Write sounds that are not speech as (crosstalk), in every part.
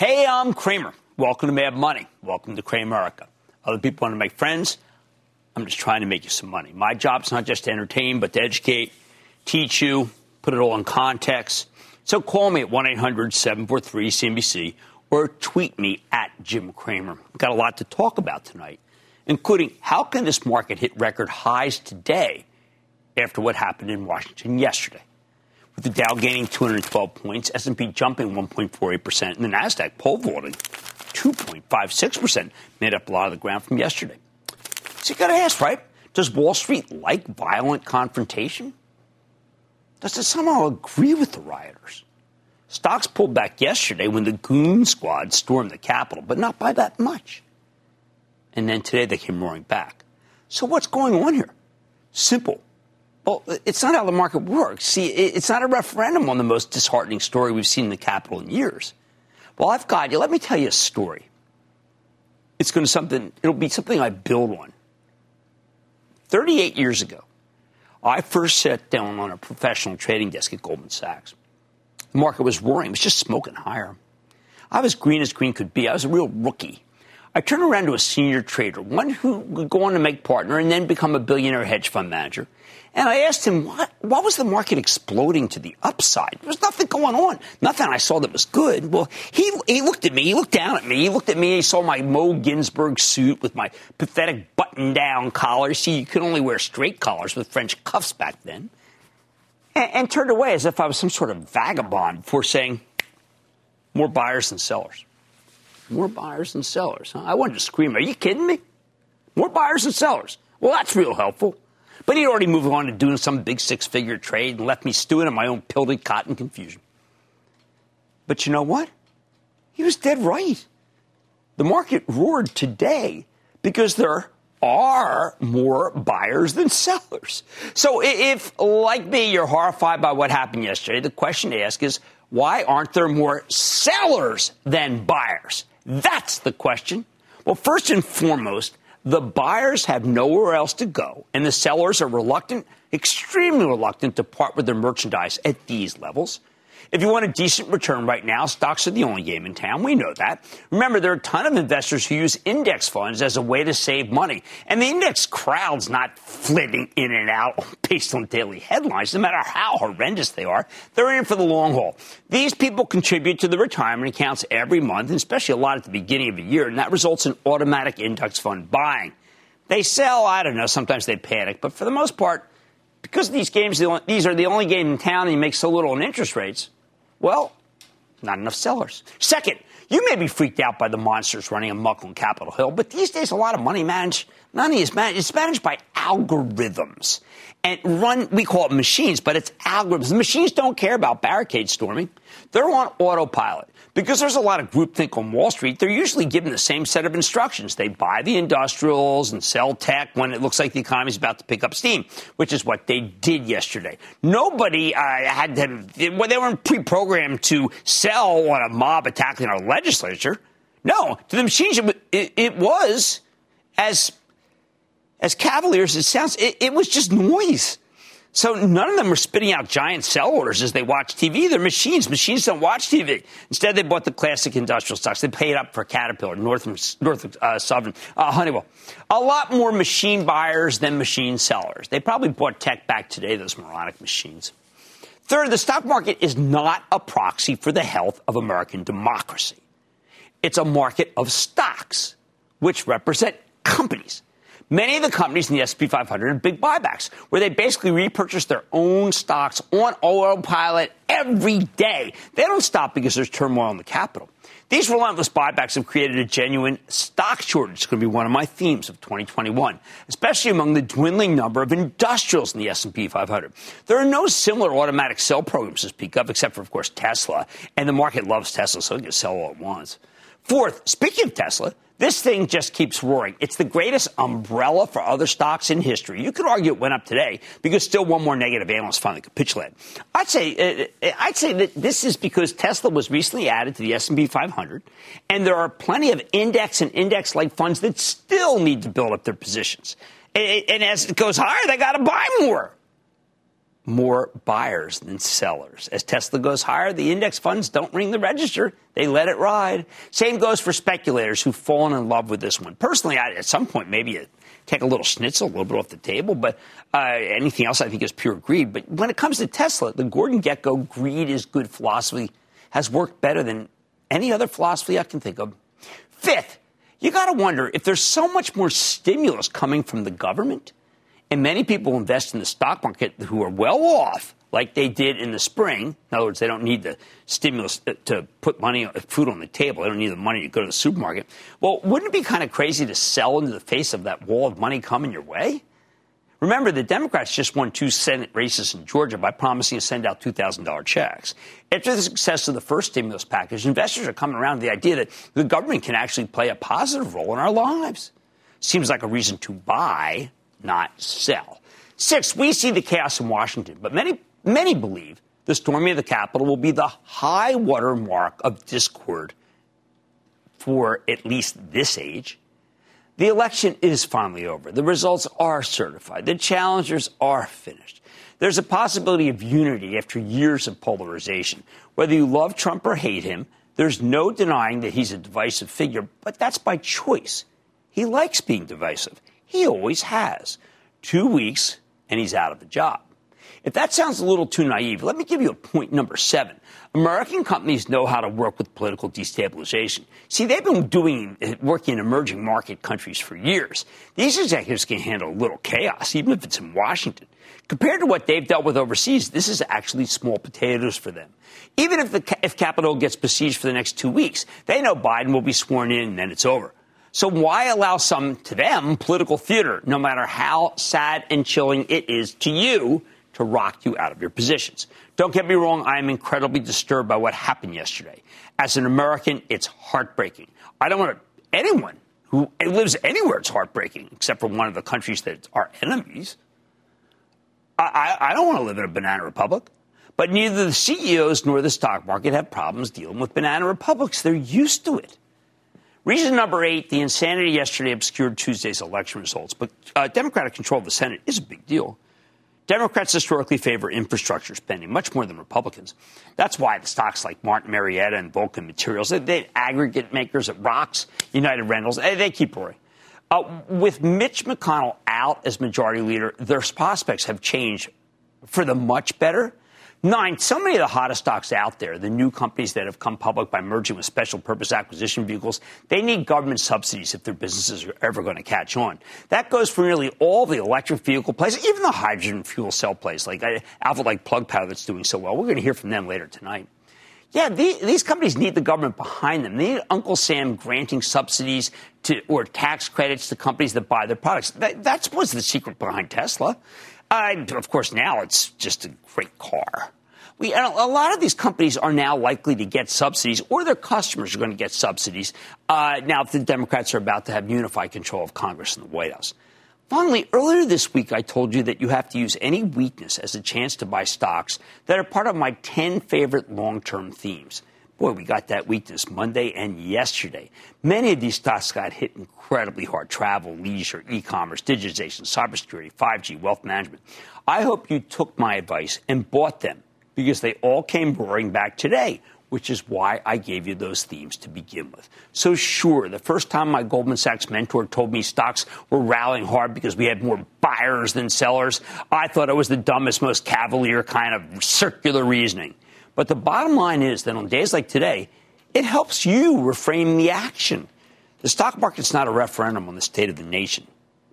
Hey, I'm Cramer. Welcome to Mad Money. Welcome to Cramerica. Other people want to make friends. I'm just trying to make you some money. My job's not just to entertain, but to educate, teach you, put it all in context. So call me at 1 800 743 CNBC or tweet me at Jim Cramer. We've got a lot to talk about tonight, including how can this market hit record highs today after what happened in Washington yesterday? With the Dow gaining 212 points, S&P jumping 1.48%, and the Nasdaq pole vaulting 2.56%, made up a lot of the ground from yesterday. So you got to ask, right? Does Wall Street like violent confrontation? Does it somehow agree with the rioters? Stocks pulled back yesterday when the goon squad stormed the Capitol, but not by that much. And then today they came roaring back. So what's going on here? Simple. Well, it's not how the market works. See, it's not a referendum on the most disheartening story we've seen in the Capitol in years. Well, I've got you. Let me tell you a story. It's going to something. It'll be something I build on. Thirty-eight years ago, I first sat down on a professional trading desk at Goldman Sachs. The market was roaring. It was just smoking higher. I was green as green could be. I was a real rookie. I turned around to a senior trader, one who would go on to make partner and then become a billionaire hedge fund manager. And I asked him, what, why was the market exploding to the upside? There was nothing going on. Nothing I saw that was good. Well, he, he looked at me. He looked down at me. He looked at me. He saw my Mo Ginsburg suit with my pathetic button down collar. See, you could only wear straight collars with French cuffs back then. And, and turned away as if I was some sort of vagabond for saying, more buyers than sellers. More buyers than sellers. Huh? I wanted to scream, are you kidding me? More buyers than sellers. Well, that's real helpful. But he'd already moved on to doing some big six figure trade and left me stewing in my own pilted cotton confusion. But you know what? He was dead right. The market roared today because there are more buyers than sellers. So if, like me, you're horrified by what happened yesterday, the question to ask is why aren't there more sellers than buyers? That's the question. Well, first and foremost, the buyers have nowhere else to go, and the sellers are reluctant, extremely reluctant to part with their merchandise at these levels. If you want a decent return right now, stocks are the only game in town. We know that. Remember, there are a ton of investors who use index funds as a way to save money. And the index crowd's not flitting in and out (laughs) based on daily headlines, no matter how horrendous they are. They're in for the long haul. These people contribute to the retirement accounts every month, especially a lot at the beginning of the year, and that results in automatic index fund buying. They sell, I don't know, sometimes they panic, but for the most part, because these games, these are the only game in town and you make so little in interest rates, well, not enough sellers. Second, you may be freaked out by the monsters running amok on Capitol Hill, but these days a lot of money managed, money is managed, it's managed by algorithms. And run, we call it machines, but it's algorithms. The machines don't care about barricade storming. They're on autopilot. Because there's a lot of groupthink on Wall Street, they're usually given the same set of instructions. They buy the industrials and sell tech when it looks like the economy is about to pick up steam, which is what they did yesterday. Nobody uh, had to, they weren't pre-programmed to sell on a mob attacking our legislature. No, to the machines, it, it was as as cavaliers it sounds. It, it was just noise. So none of them are spitting out giant sell orders as they watch TV. They're machines. Machines don't watch TV. Instead, they bought the classic industrial stocks. They paid up for Caterpillar, North, Northrop uh, Southern, uh, Honeywell. A lot more machine buyers than machine sellers. They probably bought tech back today, those moronic machines. Third, the stock market is not a proxy for the health of American democracy. It's a market of stocks, which represent companies. Many of the companies in the S&P 500 are big buybacks, where they basically repurchase their own stocks on autopilot every day. They don't stop because there's turmoil in the capital. These relentless buybacks have created a genuine stock shortage. It's going to be one of my themes of 2021, especially among the dwindling number of industrials in the S&P 500. There are no similar automatic sell programs to speak of, except for, of course, Tesla. And the market loves Tesla, so it can sell all at once. Fourth, speaking of Tesla, this thing just keeps roaring. It's the greatest umbrella for other stocks in history. You could argue it went up today because still one more negative analyst finally capitulated. I'd say uh, uh I'd say that this is because Tesla was recently added to the S&P 500, and there are plenty of index and index-like funds that still need to build up their positions. And, and as it goes higher, they got to buy more more buyers than sellers. As Tesla goes higher, the index funds don't ring the register. They let it ride. Same goes for speculators who've fallen in love with this one. Personally, I, at some point, maybe take a little schnitzel, a little bit off the table, but uh, anything else I think is pure greed. But when it comes to Tesla, the Gordon Gekko greed is good philosophy has worked better than any other philosophy I can think of. Fifth, you got to wonder if there's so much more stimulus coming from the government – and many people invest in the stock market who are well off, like they did in the spring. In other words, they don't need the stimulus uh, to put money, uh, food on the table. They don't need the money to go to the supermarket. Well, wouldn't it be kind of crazy to sell into the face of that wall of money coming your way? Remember, the Democrats just won two Senate races in Georgia by promising to send out $2,000 checks. After the success of the first stimulus package, investors are coming around to the idea that the government can actually play a positive role in our lives. Seems like a reason to buy not sell. Six, we see the chaos in Washington, but many, many believe the storming of the Capitol will be the high water mark of discord for at least this age. The election is finally over. The results are certified. The challengers are finished. There's a possibility of unity after years of polarization. Whether you love Trump or hate him, there's no denying that he's a divisive figure, but that's by choice. He likes being divisive. He always has. Two weeks, and he's out of the job. If that sounds a little too naive, let me give you a point number seven. American companies know how to work with political destabilization. See, they've been doing working in emerging market countries for years. These executives can handle a little chaos, even if it's in Washington. Compared to what they've dealt with overseas, this is actually small potatoes for them. Even if the if Capitol gets besieged for the next two weeks, they know Biden will be sworn in and then it's over. So why allow some, to them, political theater, no matter how sad and chilling it is to you, to rock you out of your positions? Don't get me wrong, I am incredibly disturbed by what happened yesterday. As an American, it's heartbreaking. I don't want anyone who lives anywhere, it's heartbreaking, except for one of the countries that are enemies. I, I, I don't want to live in a banana republic. But neither the CEOs nor the stock market have problems dealing with banana republics. They're used to it. Reason number eight the insanity yesterday obscured Tuesday's election results, but uh, Democratic control of the Senate is a big deal. Democrats historically favor infrastructure spending much more than Republicans. That's why the stocks like Martin Marietta and Vulcan Materials, they, they aggregate makers at Rocks, United Rentals, they, they keep roaring. Uh, with Mitch McConnell out as majority leader, their prospects have changed for the much better. Nine, so many of the hottest stocks out there, the new companies that have come public by merging with special purpose acquisition vehicles, they need government subsidies if their businesses are ever going to catch on. That goes for nearly all the electric vehicle plays, even the hydrogen fuel cell plays, like uh, Alpha like Plug Power that's doing so well. We're going to hear from them later tonight. Yeah, the, these companies need the government behind them. They need Uncle Sam granting subsidies to, or tax credits to companies that buy their products. That, that was the secret behind Tesla. Uh, of course, now it's just a great car. We, a lot of these companies are now likely to get subsidies, or their customers are going to get subsidies. Uh, now, if the Democrats are about to have unified control of Congress and the White House. Finally, earlier this week, I told you that you have to use any weakness as a chance to buy stocks that are part of my 10 favorite long term themes. Boy, we got that weakness Monday and yesterday. Many of these stocks got hit incredibly hard travel, leisure, e commerce, digitization, cybersecurity, 5G, wealth management. I hope you took my advice and bought them because they all came roaring back today, which is why I gave you those themes to begin with. So, sure, the first time my Goldman Sachs mentor told me stocks were rallying hard because we had more buyers than sellers, I thought it was the dumbest, most cavalier kind of circular reasoning. But the bottom line is that on days like today, it helps you reframe the action. The stock market's not a referendum on the state of the nation.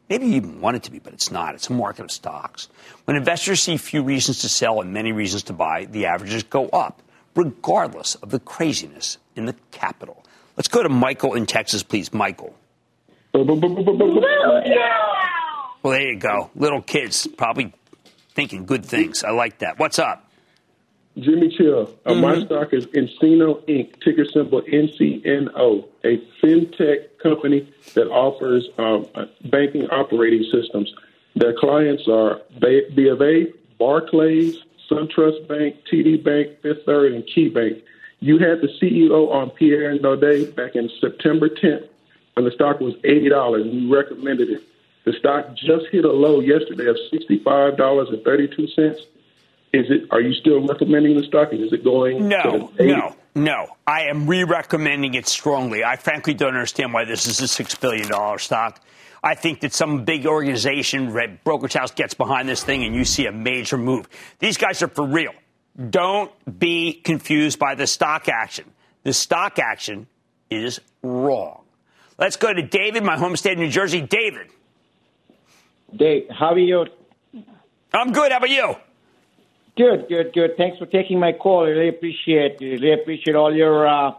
Maybe you even want it to be, but it's not. It's a market of stocks. When investors see few reasons to sell and many reasons to buy, the averages go up, regardless of the craziness in the capital. Let's go to Michael in Texas, please. Michael. Well, there you go. Little kids probably thinking good things. I like that. What's up? Jimmy Chill. Uh, mm-hmm. My stock is nCino Inc., ticker symbol NCNO, a fintech company that offers um, uh, banking operating systems. Their clients are B of A, Barclays, SunTrust Bank, TD Bank, Fifth Third, and KeyBank. You had the CEO on Pierre Naudé back in September 10th when the stock was $80, and you recommended it. The stock just hit a low yesterday of $65.32 is it? Are you still recommending the stock? Is it going? No, no, no. I am re-recommending it strongly. I frankly don't understand why this is a six billion dollar stock. I think that some big organization, red brokerage house, gets behind this thing, and you see a major move. These guys are for real. Don't be confused by the stock action. The stock action is wrong. Let's go to David, my home state of New Jersey. David. Dave, how are you? I'm good. How about you? Good, good, good. Thanks for taking my call. I really appreciate it. really appreciate all your uh,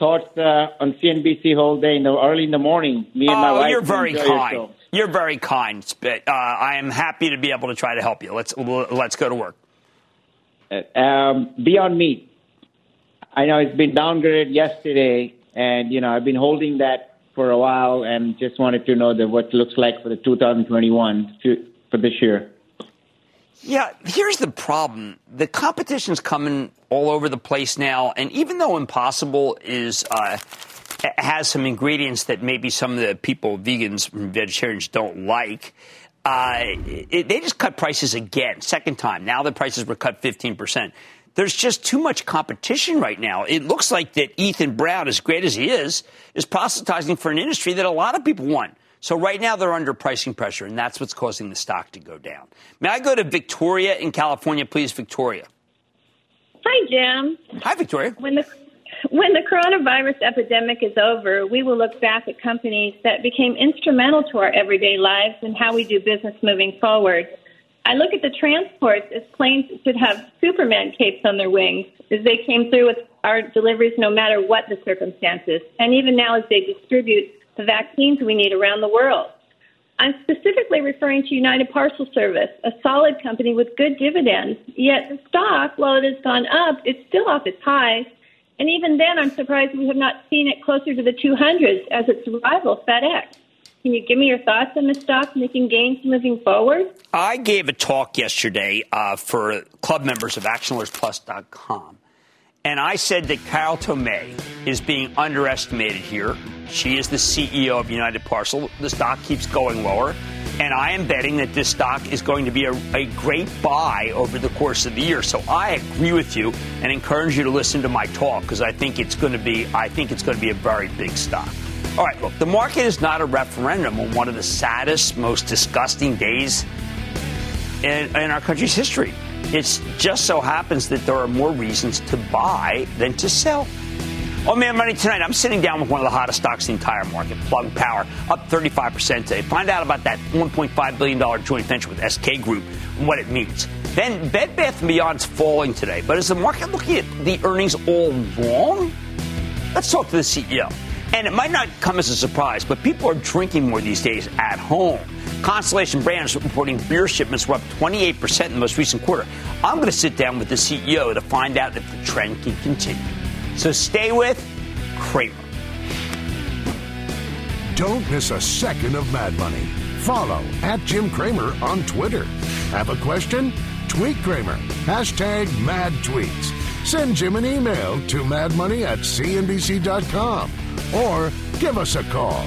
thoughts uh, on CNBC whole day in the early in the morning. Me and my oh, wife. You're very kind. You're very kind. But uh, I am happy to be able to try to help you. Let's let's go to work. Uh, um, Beyond Meat. I know it's been downgraded yesterday, and you know I've been holding that for a while, and just wanted to know that what it looks like for the 2021 for this year. Yeah, here's the problem. The competition's coming all over the place now, and even though Impossible is uh, has some ingredients that maybe some of the people, vegans and vegetarians, don't like, uh, it, they just cut prices again, second time. Now the prices were cut 15 percent. There's just too much competition right now. It looks like that Ethan Brown, as great as he is, is proselytizing for an industry that a lot of people want. So right now they're under pricing pressure, and that's what's causing the stock to go down. May I go to Victoria in California, please, Victoria? Hi, Jim. Hi, Victoria. When the when the coronavirus epidemic is over, we will look back at companies that became instrumental to our everyday lives and how we do business moving forward. I look at the transports as planes should have Superman capes on their wings as they came through with our deliveries no matter what the circumstances. And even now as they distribute the vaccines we need around the world. I'm specifically referring to United Parcel Service, a solid company with good dividends. Yet the stock, while it has gone up, it's still off its highs. And even then, I'm surprised we have not seen it closer to the 200s as its rival, FedEx. Can you give me your thoughts on the stock making gains moving forward? I gave a talk yesterday uh, for club members of ActionAlertsPlus.com and I said that Carol Tomé is being underestimated here. She is the CEO of United Parcel. The stock keeps going lower. And I am betting that this stock is going to be a, a, great buy over the course of the year. So I agree with you and encourage you to listen to my talk because I think it's going to be I think it's going to be a very big stock. All right, look, the market is not a referendum on one of the saddest, most disgusting days in, in our country's history. It just so happens that there are more reasons to buy than to sell. Oh man, money tonight. I'm sitting down with one of the hottest stocks in the entire market, Plug Power, up 35% today. Find out about that $1.5 billion joint venture with SK Group and what it means. Then Bed Bath & Beyond's falling today, but is the market looking at the earnings all wrong? Let's talk to the CEO. And it might not come as a surprise, but people are drinking more these days at home. Constellation Brands reporting beer shipments were up 28% in the most recent quarter. I'm going to sit down with the CEO to find out if the trend can continue. So stay with Cramer. Don't miss a second of Mad Money. Follow at Jim Cramer on Twitter. Have a question? Tweet Cramer. Hashtag mad tweets. Send Jim an email to madmoney at cnbc.com or give us a call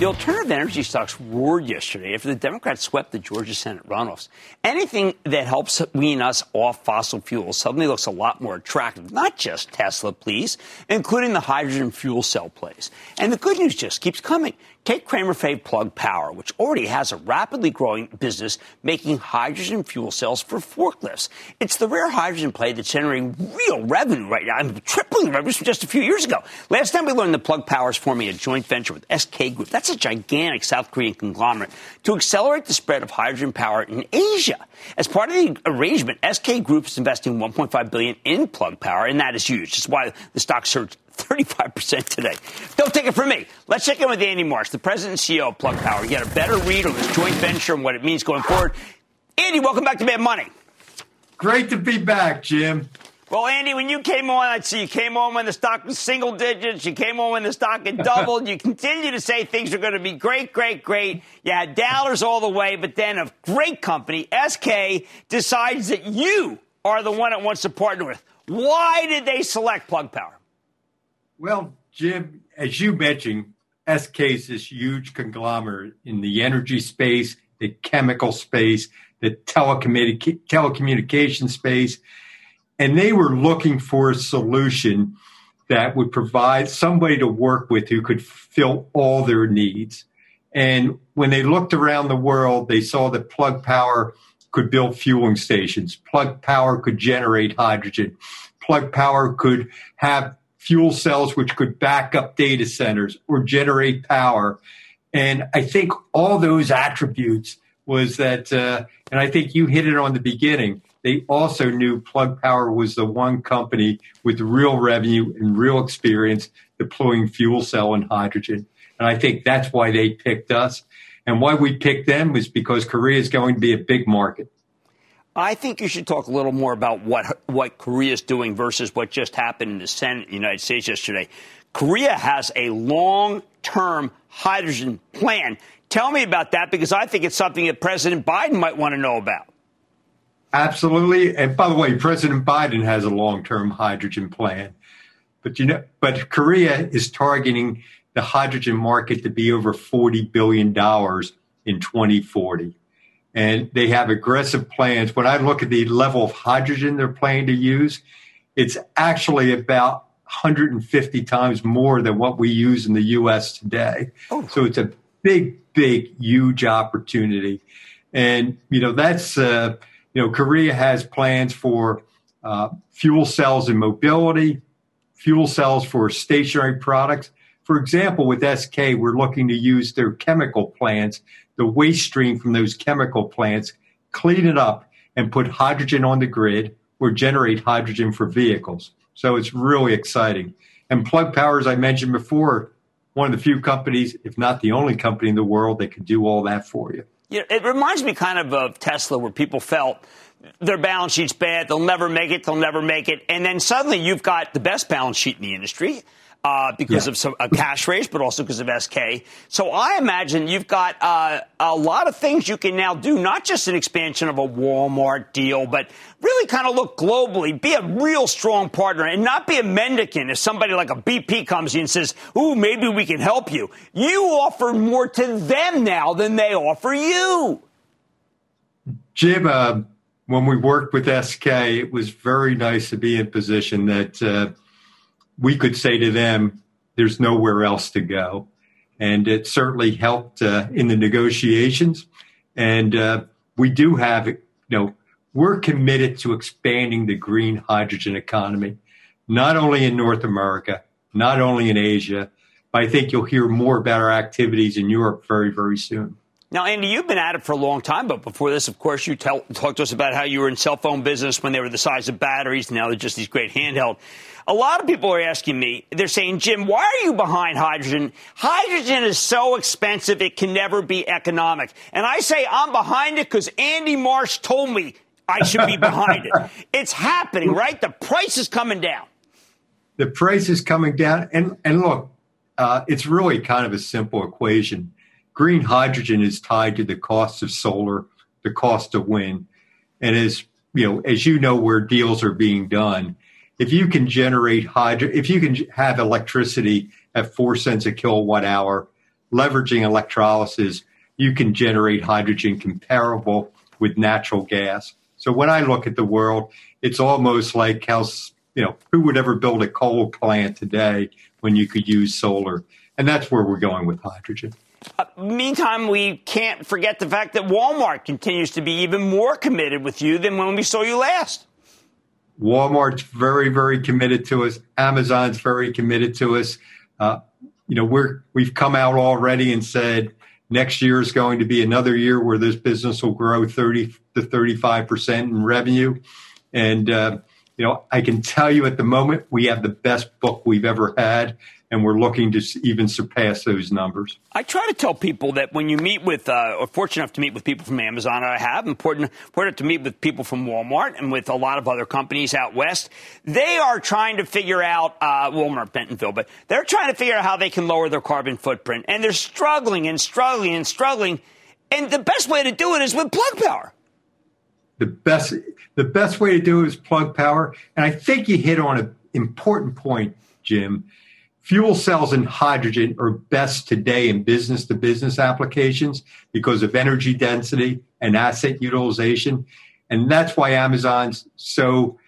The alternative energy stocks roared yesterday after the Democrats swept the Georgia Senate runoffs. Anything that helps wean us off fossil fuels suddenly looks a lot more attractive. Not just Tesla, please, including the hydrogen fuel cell plays. And the good news just keeps coming. Take Cramer Fave Plug Power, which already has a rapidly growing business making hydrogen fuel cells for forklifts. It's the rare hydrogen play that's generating real revenue right now. I'm tripling the revenues from just a few years ago. Last time we learned that Plug Power is forming a joint venture with SK Group. That's a gigantic South Korean conglomerate to accelerate the spread of hydrogen power in Asia. As part of the arrangement, SK Group is investing 1.5 billion in Plug Power, and that is huge. That's why the stock surged 35% today. Don't take it from me. Let's check in with Andy Marsh, the president and CEO of Plug Power, You get a better read on this joint venture and what it means going forward. Andy, welcome back to Mad Money. Great to be back, Jim. Well, Andy, when you came on, I'd see you came on when the stock was single digits. You came on when the stock had doubled. you continue to say things are going to be great, great, great. You had dollars all the way, but then a great company, SK, decides that you are the one it wants to partner with. Why did they select Plug Power? Well, Jim, as you mentioned, SK is this huge conglomerate in the energy space, the chemical space, the telecommunic- telecommunication space, and they were looking for a solution that would provide somebody to work with who could fill all their needs. And when they looked around the world, they saw that Plug Power could build fueling stations. Plug Power could generate hydrogen. Plug Power could have fuel cells which could back up data centers or generate power. And I think all those attributes was that, uh, and I think you hit it on the beginning. They also knew Plug Power was the one company with real revenue and real experience deploying fuel cell and hydrogen. And I think that's why they picked us. And why we picked them was because Korea is going to be a big market. I think you should talk a little more about what what Korea is doing versus what just happened in the Senate in the United States yesterday. Korea has a long-term hydrogen plan. Tell me about that because I think it's something that President Biden might want to know about. Absolutely. And by the way, President Biden has a long-term hydrogen plan. But you know, but Korea is targeting the hydrogen market to be over 40 billion dollars in 2040 and they have aggressive plans. When I look at the level of hydrogen they're planning to use, it's actually about 150 times more than what we use in the U.S. today. Oh. So it's a big, big, huge opportunity. And, you know, that's, uh, you know, Korea has plans for uh, fuel cells in mobility, fuel cells for stationary products. For example, with SK, we're looking to use their chemical plants the waste stream from those chemical plants, clean it up, and put hydrogen on the grid or generate hydrogen for vehicles. So it's really exciting. And Plug Power, as I mentioned before, one of the few companies, if not the only company in the world, that can do all that for you. Yeah, it reminds me kind of of Tesla, where people felt their balance sheet's bad, they'll never make it, they'll never make it, and then suddenly you've got the best balance sheet in the industry uh, because yeah. of some, a cash raise, but also because of SK. So I imagine you've got uh, a lot of things you can now do, not just an expansion of a Walmart deal, but really kind of look globally, be a real strong partner, and not be a mendicant if somebody like a BP comes you and says, "Ooh, maybe we can help you." You offer more to them now than they offer you. Jim, uh, when we worked with SK, it was very nice to be in position that. We could say to them, there's nowhere else to go. And it certainly helped uh, in the negotiations. And uh, we do have, you know, we're committed to expanding the green hydrogen economy, not only in North America, not only in Asia, but I think you'll hear more about our activities in Europe very, very soon. Now, Andy, you've been at it for a long time, but before this, of course, you tell, talked to us about how you were in cell phone business when they were the size of batteries. Now they're just these great handheld. A lot of people are asking me, they're saying, Jim, why are you behind hydrogen? Hydrogen is so expensive, it can never be economic. And I say, I'm behind it because Andy Marsh told me I should be behind it. (laughs) It's happening, right? The price is coming down. The price is coming down. And, and look, uh, it's really kind of a simple equation green hydrogen is tied to the cost of solar, the cost of wind, and as you know, as you know, where deals are being done, if you can generate hydro, if you can have electricity at four cents a kilowatt hour, leveraging electrolysis, you can generate hydrogen comparable with natural gas. So when I look at the world, it's almost like how you know who would ever build a coal plant today when you could use solar, and that's where we're going with hydrogen. Uh, meantime, we can't forget the fact that Walmart continues to be even more committed with you than when we saw you last. Walmart's very, very committed to us. Amazon's very committed to us. Uh, you know, we're we've come out already and said next year is going to be another year where this business will grow 30 to 35 percent in revenue, and uh, you know, I can tell you at the moment we have the best book we've ever had and we're looking to even surpass those numbers. I try to tell people that when you meet with, uh, or fortunate enough to meet with people from Amazon, I have important, important to meet with people from Walmart and with a lot of other companies out west. They are trying to figure out uh, Walmart Bentonville, but they're trying to figure out how they can lower their carbon footprint, and they're struggling and struggling and struggling. And the best way to do it is with plug power. The best, the best way to do it is plug power, and I think you hit on an important point, Jim Fuel cells and hydrogen are best today in business to business applications because of energy density and asset utilization. And that's why Amazon's so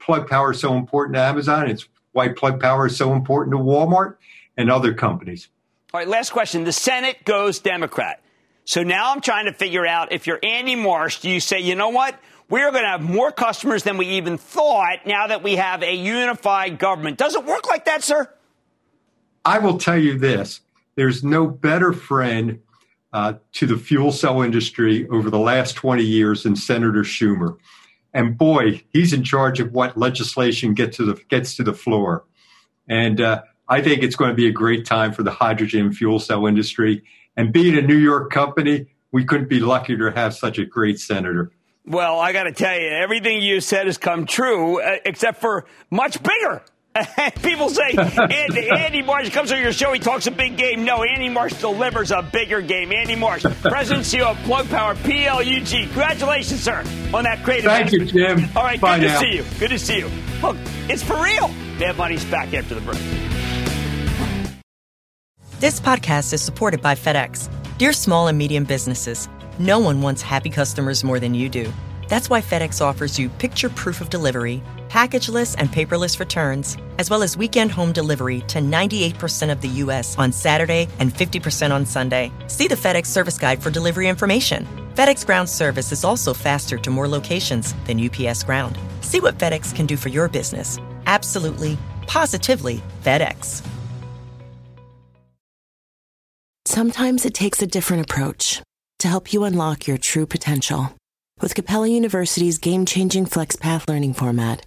plug power is so important to Amazon. It's why plug power is so important to Walmart and other companies. All right, last question. The Senate goes Democrat. So now I'm trying to figure out if you're Andy Marsh, do you say, you know what? We're going to have more customers than we even thought now that we have a unified government. Does it work like that, sir? I will tell you this there's no better friend uh, to the fuel cell industry over the last 20 years than Senator Schumer. And boy, he's in charge of what legislation gets to the, gets to the floor. And uh, I think it's going to be a great time for the hydrogen fuel cell industry. And being a New York company, we couldn't be luckier to have such a great senator. Well, I got to tell you, everything you said has come true, uh, except for much bigger. (laughs) People say Andy, Andy, Marsh comes on your show. He talks a big game. No, Andy Marsh delivers a bigger game. Andy Marsh, President CEO of Plug Power PLUG. Congratulations, sir, on that great Thank event. you, Jim. All right, Bye good now. to see you. Good to see you. Look, it's for real. Mad Money's back after the break. This podcast is supported by FedEx. Dear small and medium businesses, no one wants happy customers more than you do. That's why FedEx offers you picture proof of delivery packageless and paperless returns, as well as weekend home delivery to 98% of the U.S. on Saturday and 50% on Sunday. See the FedEx service guide for delivery information. FedEx Ground service is also faster to more locations than UPS Ground. See what FedEx can do for your business. Absolutely, positively FedEx. Sometimes it takes a different approach to help you unlock your true potential. With Capella University's game changing FlexPath learning format,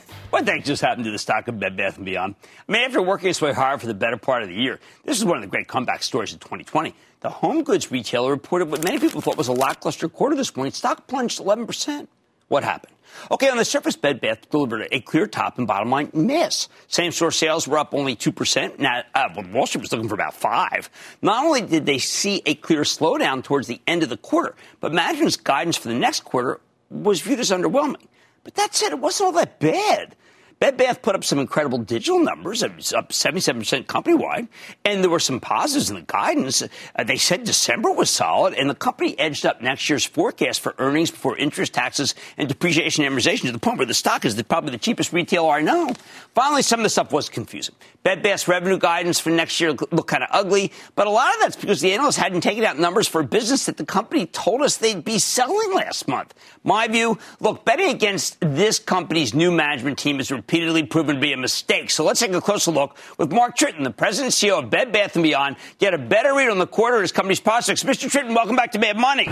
what the heck just happened to the stock of Bed Bath & Beyond? I mean, after working its way hard for the better part of the year, this is one of the great comeback stories of 2020. The home goods retailer reported what many people thought was a lackluster quarter this morning. Stock plunged 11%. What happened? Okay, on the surface, Bed Bath delivered a clear top and bottom line miss. Same store sales were up only 2%. Now, uh, Wall Street was looking for about 5 Not only did they see a clear slowdown towards the end of the quarter, but management's guidance for the next quarter was viewed as underwhelming. But that said, it wasn't all that bad. Bed Bath put up some incredible digital numbers. Up 77% company wide. And there were some positives in the guidance. Uh, they said December was solid, and the company edged up next year's forecast for earnings before interest, taxes, and depreciation and amortization to the point where the stock is the, probably the cheapest retailer I know. Finally, some of the stuff was confusing. Bed Bath's revenue guidance for next year looked kind of ugly, but a lot of that's because the analysts hadn't taken out numbers for a business that the company told us they'd be selling last month. My view, look, betting against this company's new management team is repeatedly proven to be a mistake. So let's take a closer look with Mark Tritton, the president and CEO of Bed Bath & Beyond, get a better read on the quarter of his company's prospects. Mr. Tritton, welcome back to Mad Money.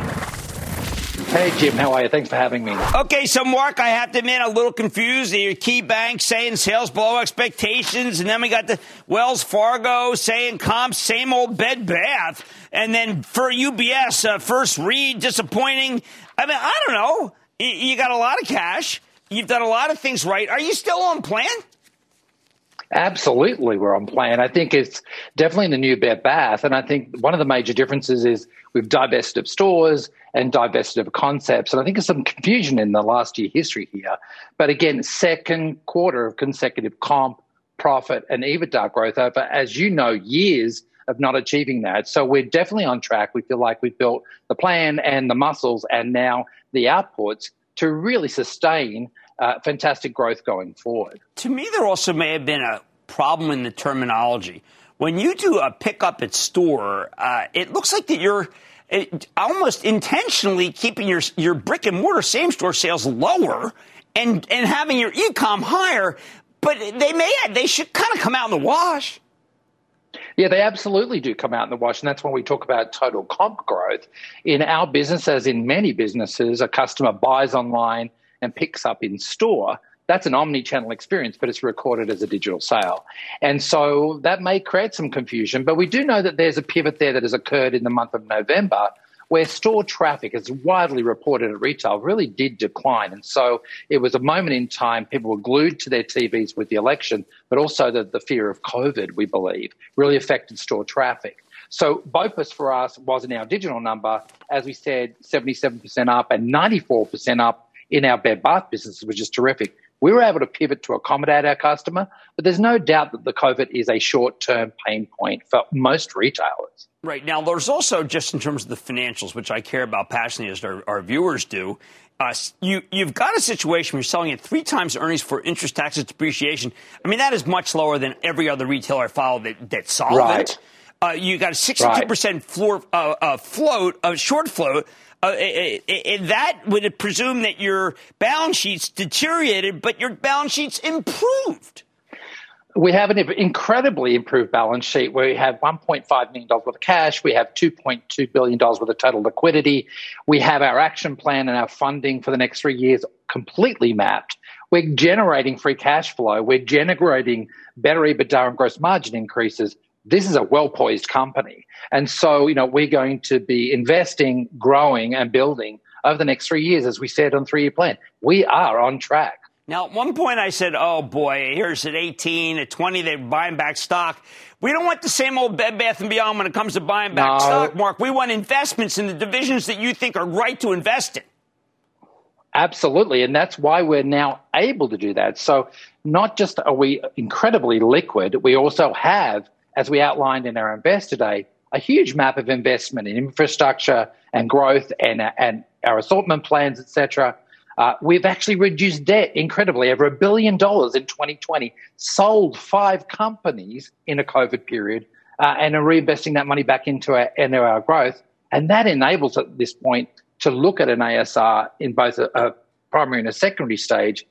Hey, Jim, how are you? Thanks for having me. Okay, so Mark, I have to admit, a little confused. Your KeyBanc saying sales below expectations, and then we got the Wells Fargo saying comps, same old Bed Bath, and then for UBS, uh, first read, disappointing. I mean, I don't know. You got a lot of cash. You've done a lot of things right. Are you still on plan? Absolutely, we're on plan. I think it's definitely the new Bed Bath, and I think one of the major differences is we've divested of stores and divested of concepts, and I think there's some confusion in the last year history here. But again, second quarter of consecutive comp, profit, and EBITDA growth over, as you know, years of not achieving that. So we're definitely on track. We feel like we've built the plan and the muscles, and now the outputs to really sustain uh, fantastic growth going forward. To me, there also may have been a problem in the terminology. When you do a pickup at store, uh, it looks like that you're it, almost intentionally keeping your your brick and mortar same store sales lower and and having your ecom higher. But they may they should kind of come out in the wash. Yeah, they absolutely do come out in the wash. And that's when we talk about total comp growth. In our business, as in many businesses, a customer buys online and picks up in store. That's an omni channel experience, but it's recorded as a digital sale. And so that may create some confusion, but we do know that there's a pivot there that has occurred in the month of November where store traffic, as widely reported at retail, really did decline. And so it was a moment in time, people were glued to their TVs with the election, but also the, the fear of COVID, we believe, really affected store traffic. So BOPUS for us was in our digital number, as we said, 77% up and 94% up in our bed bath business, which is terrific. We were able to pivot to accommodate our customer, but there's no doubt that the COVID is a short term pain point for most retailers. Right. Now, there's also, just in terms of the financials, which I care about passionately as our, our viewers do, uh, you, you've got a situation where you're selling at three times earnings for interest, taxes, depreciation. I mean, that is much lower than every other retailer I follow that, that solvent. Right. Uh, you got a 62% right. floor, uh, uh, float, uh, short float. Uh, that would presume that your balance sheet's deteriorated, but your balance sheet's improved we have an incredibly improved balance sheet. where We have $1.5 million worth of cash. We have $2.2 billion worth of total liquidity. We have our action plan and our funding for the next three years completely mapped. We're generating free cash flow. We're generating better EBITDA and gross margin increases. This is a well poised company. And so, you know, we're going to be investing, growing, and building over the next three years, as we said on three year plan. We are on track. Now, at one point I said, oh boy, here's at 18, at 20, they're buying back stock. We don't want the same old Bed Bath & Beyond when it comes to buying back no. stock, Mark. We want investments in the divisions that you think are right to invest in. Absolutely. And that's why we're now able to do that. So not just are we incredibly liquid, we also have, as we outlined in our Investor Day, a huge map of investment in infrastructure and growth and, and our assortment plans, et cetera uh, we've actually reduced debt incredibly, over a billion dollars in 2020, sold five companies in a COVID period, uh, and are reinvesting that money back into our, into our growth. And that enables at this point to look at an ASR in both a, a primary and a secondary stage.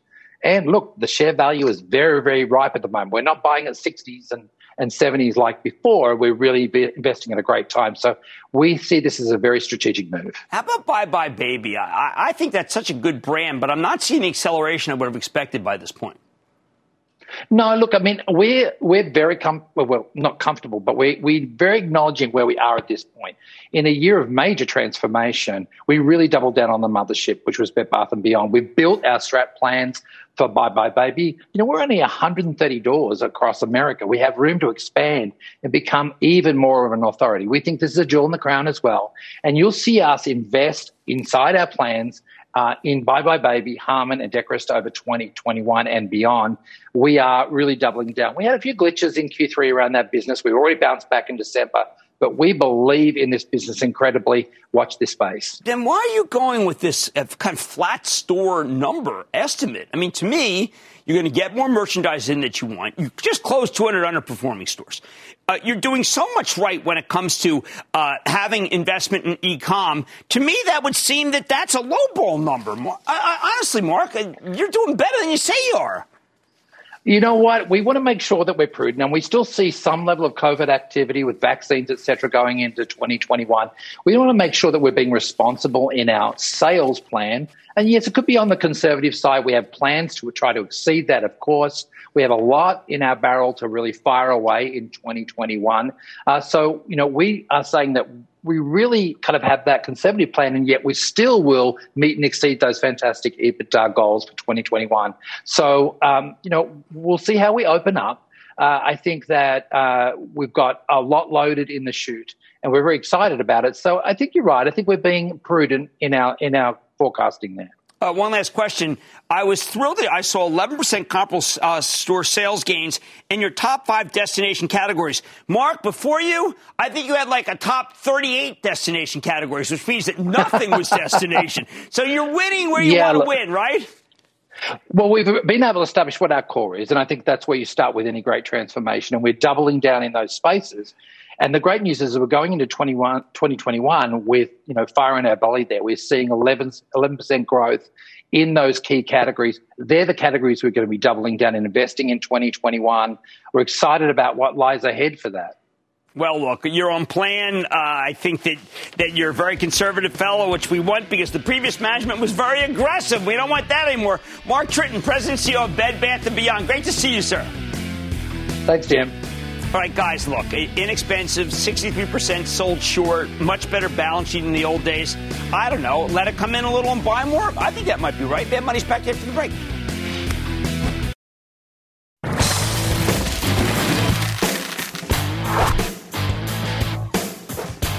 And look, the share value is very, very ripe at the moment. We're not buying at 60s and, and 70s like before. We're really investing at a great time. So we see this as a very strategic move. How about buybuy BABY? I, I think that's such a good brand, but I'm not seeing the acceleration I would have expected by this point. No, look, I mean, we're we're very com- well, not comfortable, but we we're very acknowledging where we are at this point. In a year of major transformation, we really doubled down on the mothership, which was Bed Bath and Beyond. We've built our strat plans for buybuy BABY. You know, we're only 130 doors across America. We have room to expand and become even more of an authority. We think this is a jewel in the crown as well, and you'll see us invest inside our plans uh, in buybuy BABY, Harmon, and Decorist over 2021 and beyond, we are really doubling down. We had a few glitches in Q3 around that business. We already bounced back in December, but we believe in this business incredibly. Watch this space. Then why are you going with this uh, kind of flat store number estimate? I mean, to me, you're going to get more merchandise in that you want. You just closed 200 underperforming stores. Uh, you're doing so much right when it comes to uh, having investment in e-com. To me, that would seem that that's a lowball number. I, I, honestly, Mark, uh, you're doing better than you say you are. You know what? We want to make sure that we're prudent, and we still see some level of COVID activity with vaccines, et cetera, going into 2021. We want to make sure that we're being responsible in our sales plan. And yes, it could be on the conservative side. We have plans to try to exceed that, of course. We have a lot in our barrel to really fire away in 2021. Uh, so, you know, we are saying that we really kind of have that conservative plan, and yet we still will meet and exceed those fantastic EBITDA goals for 2021. So, um, you know, we'll see how we open up. Uh, I think that uh, we've got a lot loaded in the chute, and we're very excited about it. So, I think you're right. I think we're being prudent in our in our forecasting there. Uh, one last question. I was thrilled that I saw 11% comparable uh, store sales gains in your top five destination categories. Mark, before you, I think you had like a top 38 destination categories, which means that nothing was (laughs) destination. So you're winning where you yeah, want to win, right? Well, we've been able to establish what our core is, and I think that's where you start with any great transformation, and we're doubling down in those spaces. And the great news is that we're going into 2021 with, you know, fire in our belly there. We're seeing 11, 11% growth in those key categories. They're the categories we're going to be doubling down and investing in 2021. We're excited about what lies ahead for that. Well, look, you're on plan. Uh, I think that, that you're a very conservative fellow, which we want because the previous management was very aggressive. We don't want that anymore. Mark Tritton, President CEO of Bed Bath & Beyond. Great to see you, sir. Thanks, Jim. All right, guys, look, inexpensive, 63% sold short, much better balance sheet in the old days. I don't know, let it come in a little and buy more? I think that might be right. Mad Money's back after the break.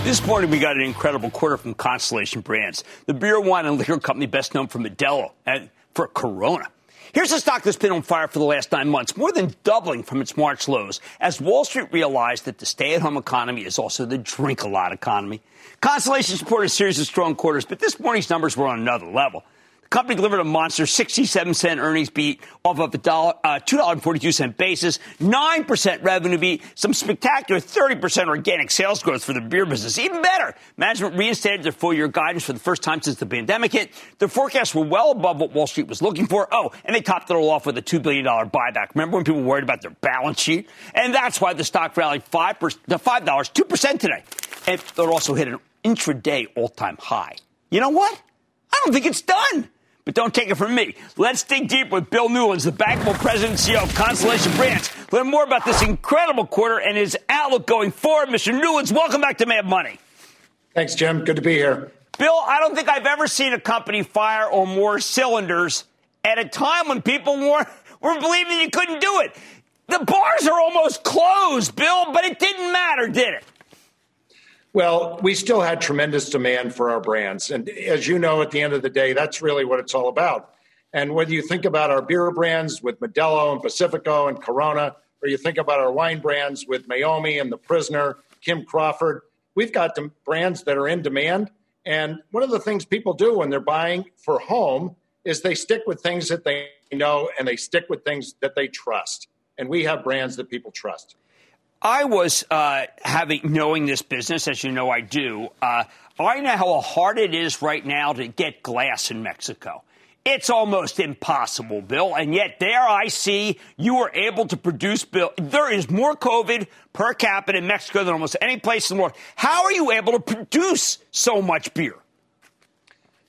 This morning, we got an incredible quarter from Constellation Brands, the beer, wine, and liquor company best known for Modelo and for Corona. Here's a stock that's been on fire for the last nine months, more than doubling from its March lows, as Wall Street realized that the stay at home economy is also the drink a lot economy. Constellation supported a series of strong quarters, but this morning's numbers were on another level company delivered a monster 67 cent earnings beat off of a uh, $2.42 basis, 9% revenue beat, some spectacular 30% organic sales growth for the beer business. Even better, management reinstated their full year guidance for the first time since the pandemic hit. Their forecasts were well above what Wall Street was looking for. Oh, and they topped it all off with a $2 billion buyback. Remember when people worried about their balance sheet? And that's why the stock rallied 5%, to $5, 2% today. And it also hit an intraday all time high. You know what? I don't think it's done. But don't take it from me. Let's dig deep with Bill Newlands, the bankable president and CEO of Constellation Brands. Learn more about this incredible quarter and his outlook going forward. Mr. Newlands, welcome back to Mad Money. Thanks, Jim. Good to be here. Bill, I don't think I've ever seen a company fire on more cylinders at a time when people were, were believing you couldn't do it. The bars are almost closed, Bill, but it didn't matter, did it? Well, we still had tremendous demand for our brands. And as you know, at the end of the day, that's really what it's all about. And whether you think about our beer brands with Modelo and Pacifico and Corona, or you think about our wine brands with Meiomi and The Prisoner, Kim Crawford, we've got brands that are in demand. And one of the things people do when they're buying for home is they stick with things that they know and they stick with things that they trust. And we have brands that people trust. I was uh, having knowing this business, as you know I do. Uh, I know how hard it is right now to get glass in Mexico. It's almost impossible, Bill. And yet, there I see you are able to produce, Bill. There is more COVID per capita in Mexico than almost any place in the world. How are you able to produce so much beer?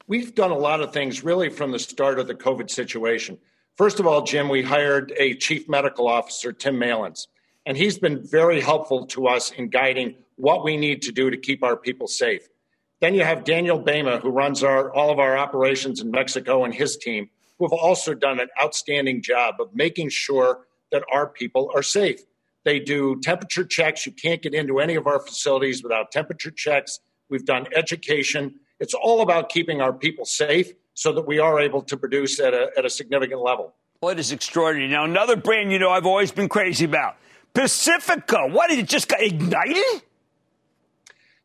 We've done a lot of things really from the start of the COVID situation. First of all, Jim, we hired a chief medical officer, Tim Malins, and he's been very helpful to us in guiding what we need to do to keep our people safe. Then you have Daniel Bema, who runs our, all of our operations in Mexico, and his team, who have also done an outstanding job of making sure that our people are safe. They do temperature checks. You can't get into any of our facilities without temperature checks. We've done education. It's all about keeping our people safe so that we are able to produce at a, at a significant level. Well, it is extraordinary. Now, another brand you know I've always been crazy about Pacifico. What did it just got ignited?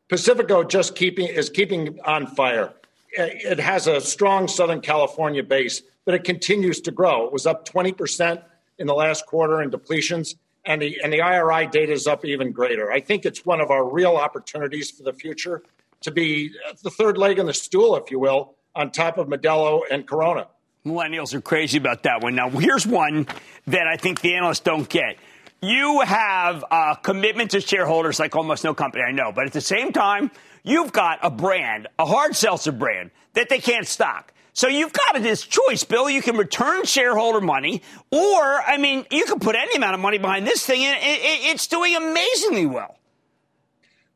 Pacifico just keeping is keeping on fire. It has a strong Southern California base, but it continues to grow. It was up 20% in the last quarter in depletions, and the and the IRI data is up even greater. I think it's one of our real opportunities for the future to be the third leg in the stool, if you will, on top of Modelo and Corona. Millennials are crazy about that one. Now, here's one that I think the analysts don't get you have a commitment to shareholders like almost no company I know. But at the same time, you've got a brand, a hard seltzer brand that they can't stock. So you've got this choice, Bill. You can return shareholder money, or, I mean, you can put any amount of money behind this thing, and it's doing amazingly well.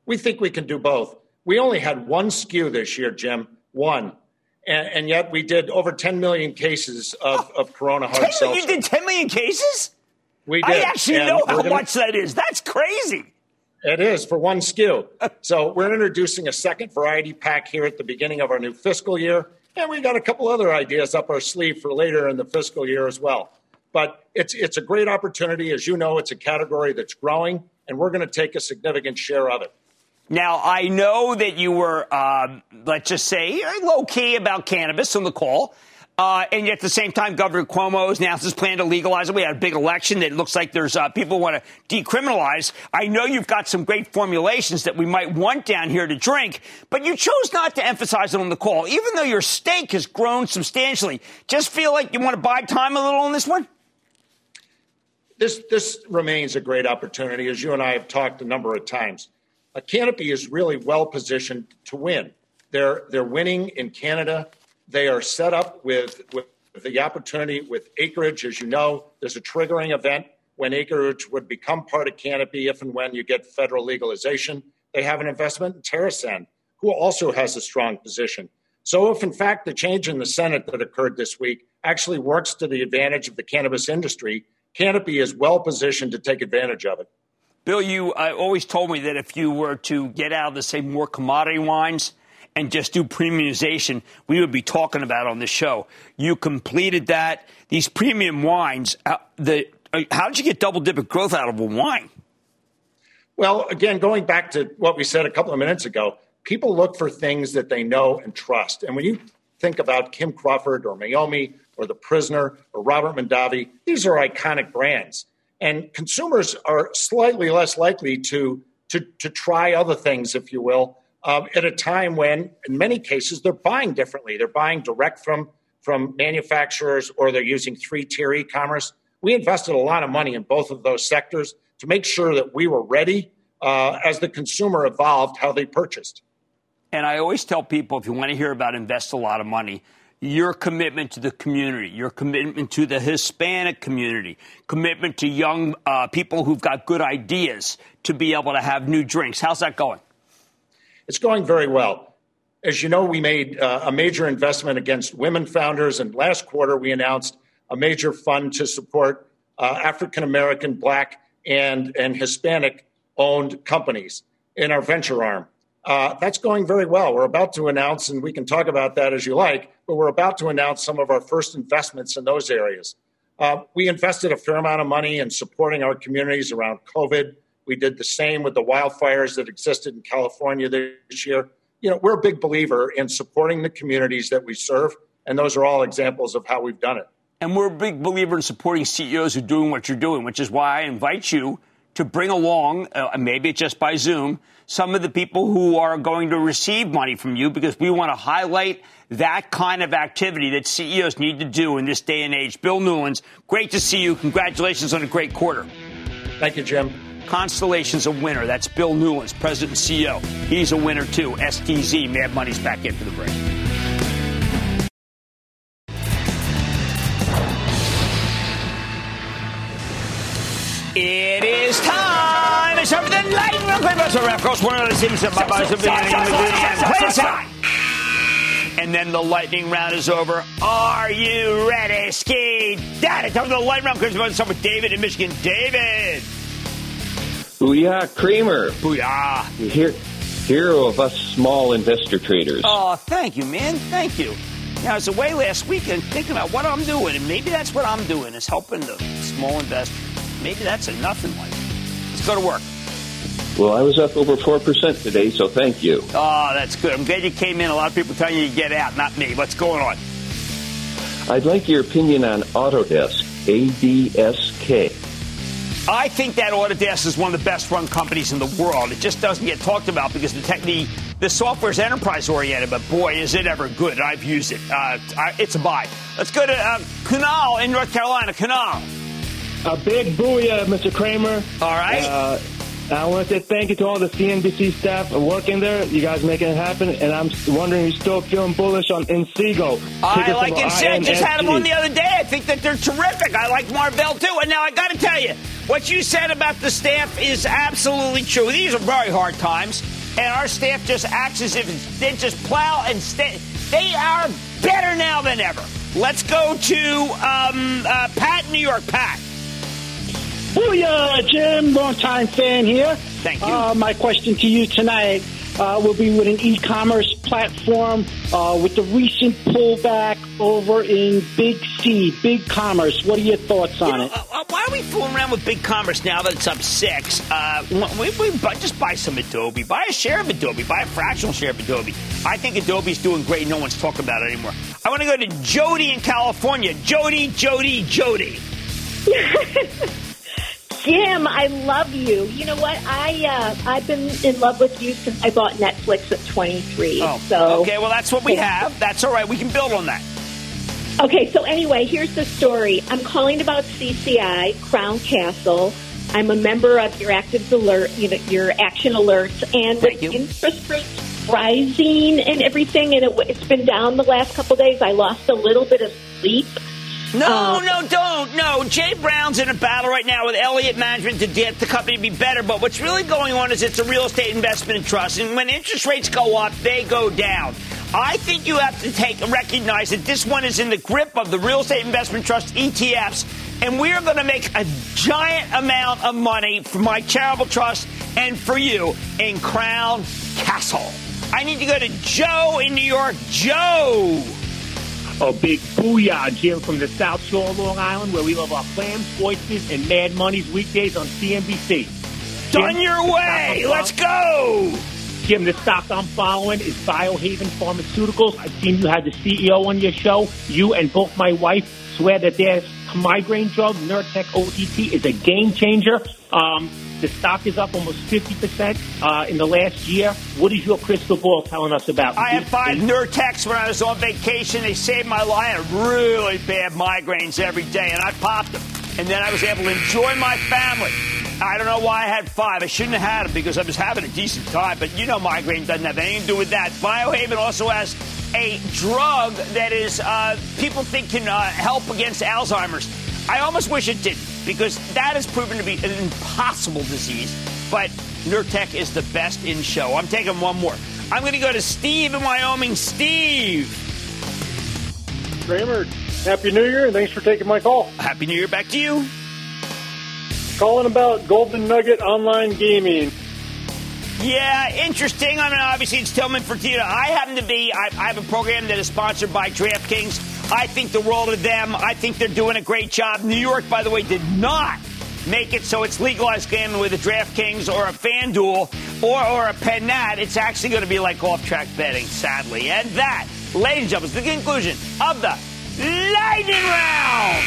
We think we can do both. We only had one SKU this year, Jim, one. And, and yet we did over 10 million cases of, of Corona hard seltzer. You did 10 million cases? We did. I actually and know how gonna, much that is. That's crazy. It is for one SKU. so we're introducing a second variety pack here at the beginning of our new fiscal year. And we've got a couple other ideas up our sleeve for later in the fiscal year as well. But it's it's a great opportunity. As you know, it's a category that's growing, and we're going to take a significant share of it. Now, I know that you were, um, let's just say, low key about cannabis on the call. Uh, and yet at the same time, Governor Cuomo has announced his plan to legalize it. We had a big election that looks like there's uh, people want to decriminalize. I know you've got some great formulations that we might want down here to drink, but you chose not to emphasize it on the call, even though your stake has grown substantially. Just feel like you want to buy time a little on this one? This, this remains a great opportunity, as you and I have talked a number of times. A Canopy is really well positioned to win. They're, they're winning in Canada they are set up with, with the opportunity with acreage. As you know, there's a triggering event when acreage would become part of Canopy if and when you get federal legalization. They have an investment in TerrAscend, who also has a strong position. So, if in fact the change in the Senate that occurred this week actually works to the advantage of the cannabis industry, Canopy is well positioned to take advantage of it. Bill, you uh, always told me that if you were to get out of the say more commodity wines, and just do premiumization, we would be talking about on the show. You completed that. These premium wines, uh, the, uh, how did you get double digit growth out of a wine? Well, again, going back to what we said a couple of minutes ago, people look for things that they know and trust. And when you think about Kim Crawford or Meiomi or The Prisoner or Robert Mondavi, these are iconic brands. And consumers are slightly less likely to, to, to try other things, if you will, uh, at a time when, in many cases, they're buying differently. They're buying direct from from manufacturers, or they're using three tier e-commerce. We invested a lot of money in both of those sectors to make sure that we were ready uh, as the consumer evolved how they purchased. And I always tell people if you want to hear about invest a lot of money, your commitment to the community, your commitment to the Hispanic community, commitment to young uh, people who've got good ideas to be able to have new drinks. How's that going? It's going very well. As you know, we made uh, a major investment against women founders, and last quarter we announced a major fund to support uh, African American, Black, and, and Hispanic owned companies in our venture arm. Uh, that's going very well. We're about to announce, and we can talk about that as you like, but we're about to announce some of our first investments in those areas. We invested a fair amount of money in supporting our communities around COVID. We did the same with the wildfires that existed in California this year. You know, we're a big believer in supporting the communities that we serve, and those are all examples of how we've done it. And we're a big believer in supporting CEOs who are doing what you're doing, which is why I invite you to bring along, uh, maybe just by Zoom, some of the people who are going to receive money from you because we want to highlight that kind of activity that CEOs need to do in this day and age. Bill Newlands, great to see you. Congratulations on a great quarter. Thank you, Jim. Constellation's a winner. That's Bill Newlands, President and CEO. He's a winner too. STZ, Mad Money's back in for the break. It is time. It's time for the lightning round. So, of course, one of the things that and then the lightning round is over. Are you ready, Ski Daddy? Time for the lightning round. Let's start with David in Michigan. David. Booyah, Cramer. Booyah. Here, hero of us small investor traders. Oh, thank you, man. Thank you. Now, I was away last week and thinking about what I'm doing, and maybe that's what I'm doing is helping the small investor. Maybe that's enough in life. Let's go to work. Well, I was up over 4% today, so thank you. Oh, that's good. I'm glad you came in. A lot of people telling you to get out, not me. What's going on? I'd like your opinion on Autodesk, ADSK. I think that Autodesk is one of the best run companies in the world. It just doesn't get talked about because the tech, the, the software is enterprise oriented, but boy, is it ever good. I've used it. Uh, I, it's a buy. Let's go to uh, Kunal in North Carolina. Kunal. A big booyah, Mr. Cramer. All right. Uh, I want to say thank you to all the CNBC staff working there. You guys making it happen. And I'm wondering, you're still feeling bullish on Inseego? I like Inseego. Just had them on the other day. I think that they're terrific. I like Marvell too. And now I got to tell you, what you said about the staff is absolutely true. These are very hard times, and our staff just acts as if they just plow and stay. They are better now than ever. Let's go to um, uh, Pat in New York. Pat. Booyah, Jim. Long time fan here. Thank you. Uh, my question to you tonight uh, will be with an e-commerce platform uh, with the recent pullback over in Big C, Big Commerce. What are your thoughts on you know, it? Uh, why are we fooling around with Big Commerce now that it's up six? Uh, we, we buy, just buy some Adobe. Buy a share of Adobe. Buy a fractional share of Adobe. I think Adobe's doing great. No one's talking about it anymore. I want to go to Jody in California. Jody, Jody, Jody. (laughs) Jim, I love you. You know what? I uh, I've been in love with you since I bought Netflix at 23. Oh, so okay. Well, that's what we have. That's all right. We can build on that. Okay, so anyway, here's the story. I'm calling about CCI Crown Castle. I'm a member of your active alert, you know, your action alerts, and with interest rates rising and everything, and it, it's been down the last couple of days. I lost a little bit of sleep. No, Uh, no, don't. No, Jay Brown's in a battle right now with Elliott Management to get the company to be better. But what's really going on is it's a real estate investment trust, and when interest rates go up, they go down. I think you have to take recognize that this one is in the grip of the real estate investment trust ETFs, and we are going to make a giant amount of money for my charitable trust and for you in Crown Castle. I need to go to Joe in New York. Joe. A big booyah, Jim, from the South Shore of Long Island, where we love our clams, oysters, and Mad Money's weekdays on CNBC. Done Jim, your way. Let's go. Jim, the stock I'm following is Biohaven Pharmaceuticals. I've seen you had the CEO on your show. You and both my wife swear that their migraine drug, Nurtec ODT, is a game changer. Um, the stock is up almost 50% uh, in the last year. What is your crystal ball telling us about? I had five Nurtecs when I was on vacation. They saved my life. I had really bad migraines every day, and I popped them. And then I was able to enjoy my family. I don't know why I had five. I shouldn't have had them because I was having a decent time. But you know, migraine doesn't have anything to do with that. Biohaven also has a drug that is uh, people think can uh, help against Alzheimer's. I almost wish it didn't because that has proven to be an impossible disease. But Nurtec is the best in show. I'm taking one more. I'm going to go to Steve in Wyoming. Steve. Cramer, Happy New Year, and thanks for taking my call. Happy New Year back to you. Calling about Golden Nugget Online Gaming. Yeah, interesting. I mean, obviously it's Tillman Fertitta. I happen to be, I, I have a program that is sponsored by DraftKings. I think the world of them. I think they're doing a great job. New York, by the way, did not make it so it's legalized gambling with a DraftKings or a FanDuel or, or a Pennat. It's actually going to be like off-track betting, sadly. And that, ladies and gentlemen, is the conclusion of the Lightning Round.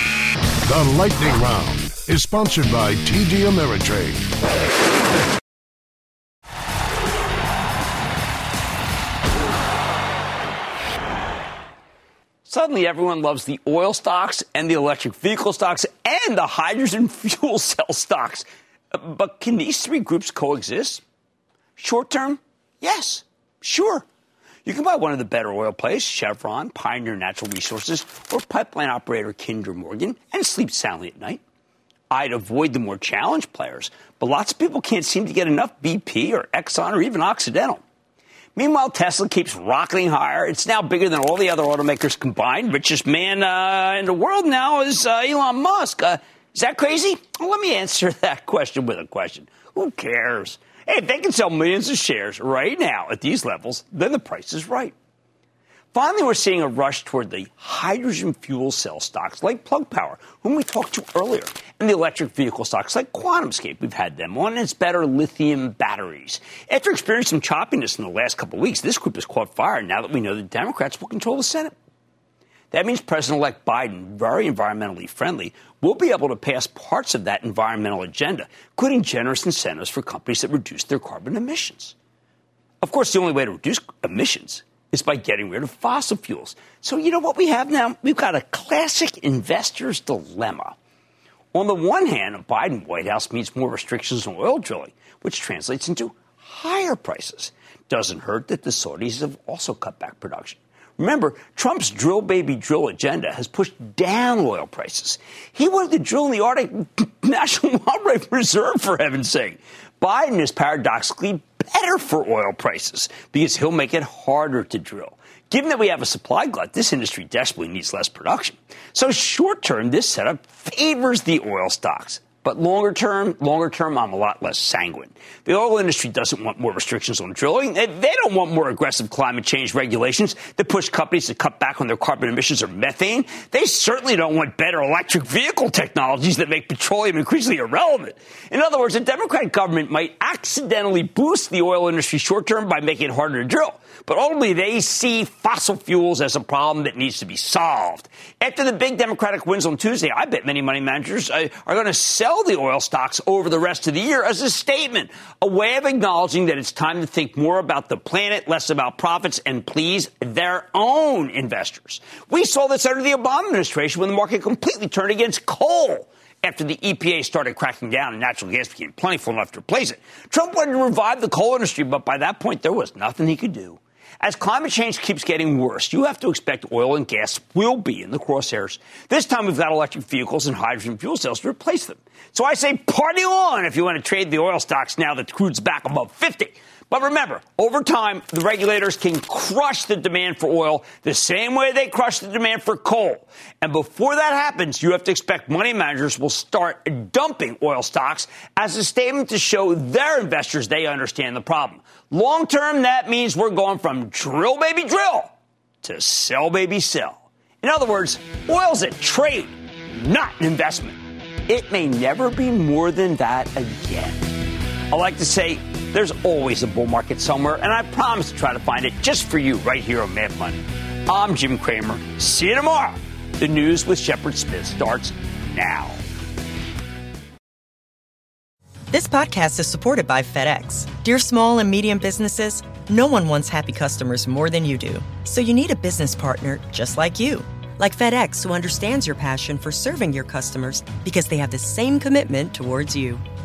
The Lightning Round is sponsored by TD Ameritrade. Suddenly, everyone loves the oil stocks and the electric vehicle stocks and the hydrogen (laughs) fuel cell stocks. But can these three groups coexist? Short term, yes, sure. You can buy one of the better oil plays, Chevron, Pioneer Natural Resources, or pipeline operator Kinder Morgan, and sleep soundly at night. I'd avoid the more challenged players, but lots of people can't seem to get enough BP or Exxon or even Occidental. Meanwhile, Tesla keeps rocketing higher. It's now bigger than all the other automakers combined. Richest man uh, in the world now is uh, Elon Musk. Uh, is that crazy? Well, let me answer (laughs) that question with a question. Who cares? Hey, if they can sell millions of shares right now at these levels, then the price is right. Finally, we're seeing a rush toward the hydrogen fuel cell stocks like Plug Power, whom we talked to earlier, and the electric vehicle stocks like QuantumScape. We've had them on, and it's better lithium batteries. After experiencing some choppiness in the last couple of weeks, this group has caught fire now that we know the Democrats will control the Senate. That means President elect Biden, very environmentally friendly, will be able to pass parts of that environmental agenda, including generous incentives for companies that reduce their carbon emissions. Of course, the only way to reduce emissions is by getting rid of fossil fuels. So, you know what we have now? We've got a classic investor's dilemma. On the one hand, a Biden White House means more restrictions on oil drilling, which translates into higher prices. Doesn't hurt that the Saudis have also cut back production. Remember, Trump's drill baby drill agenda has pushed down oil prices. He wanted to drill in the Arctic (laughs) National Wildlife Reserve, for heaven's sake. Biden is paradoxically better for oil prices because he'll make it harder to drill. Given that we have a supply glut, this industry desperately needs less production. So short term, this setup favors the oil stocks. But longer term, longer term, I'm a lot less sanguine. The oil industry doesn't want more restrictions on drilling. They don't want more aggressive climate change regulations that push companies to cut back on their carbon emissions or methane. They certainly don't want better electric vehicle technologies that make petroleum increasingly irrelevant. In other words, a Democratic government might accidentally boost the oil industry short term by making it harder to drill. But ultimately, they see fossil fuels as a problem that needs to be solved. After the big Democratic wins on Tuesday, I bet many money managers uh, are going to sell the oil stocks over the rest of the year as a statement, a way of acknowledging that it's time to think more about the planet, less about profits, and please their own investors. We saw this under the Obama administration when the market completely turned against coal after the EPA started cracking down and natural gas became plentiful enough to replace it. Trump wanted to revive the coal industry, but by that point, there was nothing he could do. As climate change keeps getting worse, you have to expect oil and gas will be in the crosshairs. This time we've got electric vehicles and hydrogen fuel cells to replace them. So I say party on if you want to trade the oil stocks now that crude's back above 50. But remember, over time, the regulators can crush the demand for oil the same way they crush the demand for coal. And before that happens, you have to expect money managers will start dumping oil stocks as a statement to show their investors they understand the problem. Long term, that means we're going from drill baby drill to sell baby sell. In other words, oil's a trade, not an investment. It may never be more than that again. I like to say there's always a bull market somewhere, and I promise to try to find it just for you right here on Mad Money. I'm Jim Cramer. See you tomorrow. The news with Shepard Smith starts now. This podcast is supported by FedEx. Dear small and medium businesses, no one wants happy customers more than you do. So you need a business partner just like you. Like FedEx, who understands your passion for serving your customers because they have the same commitment towards you.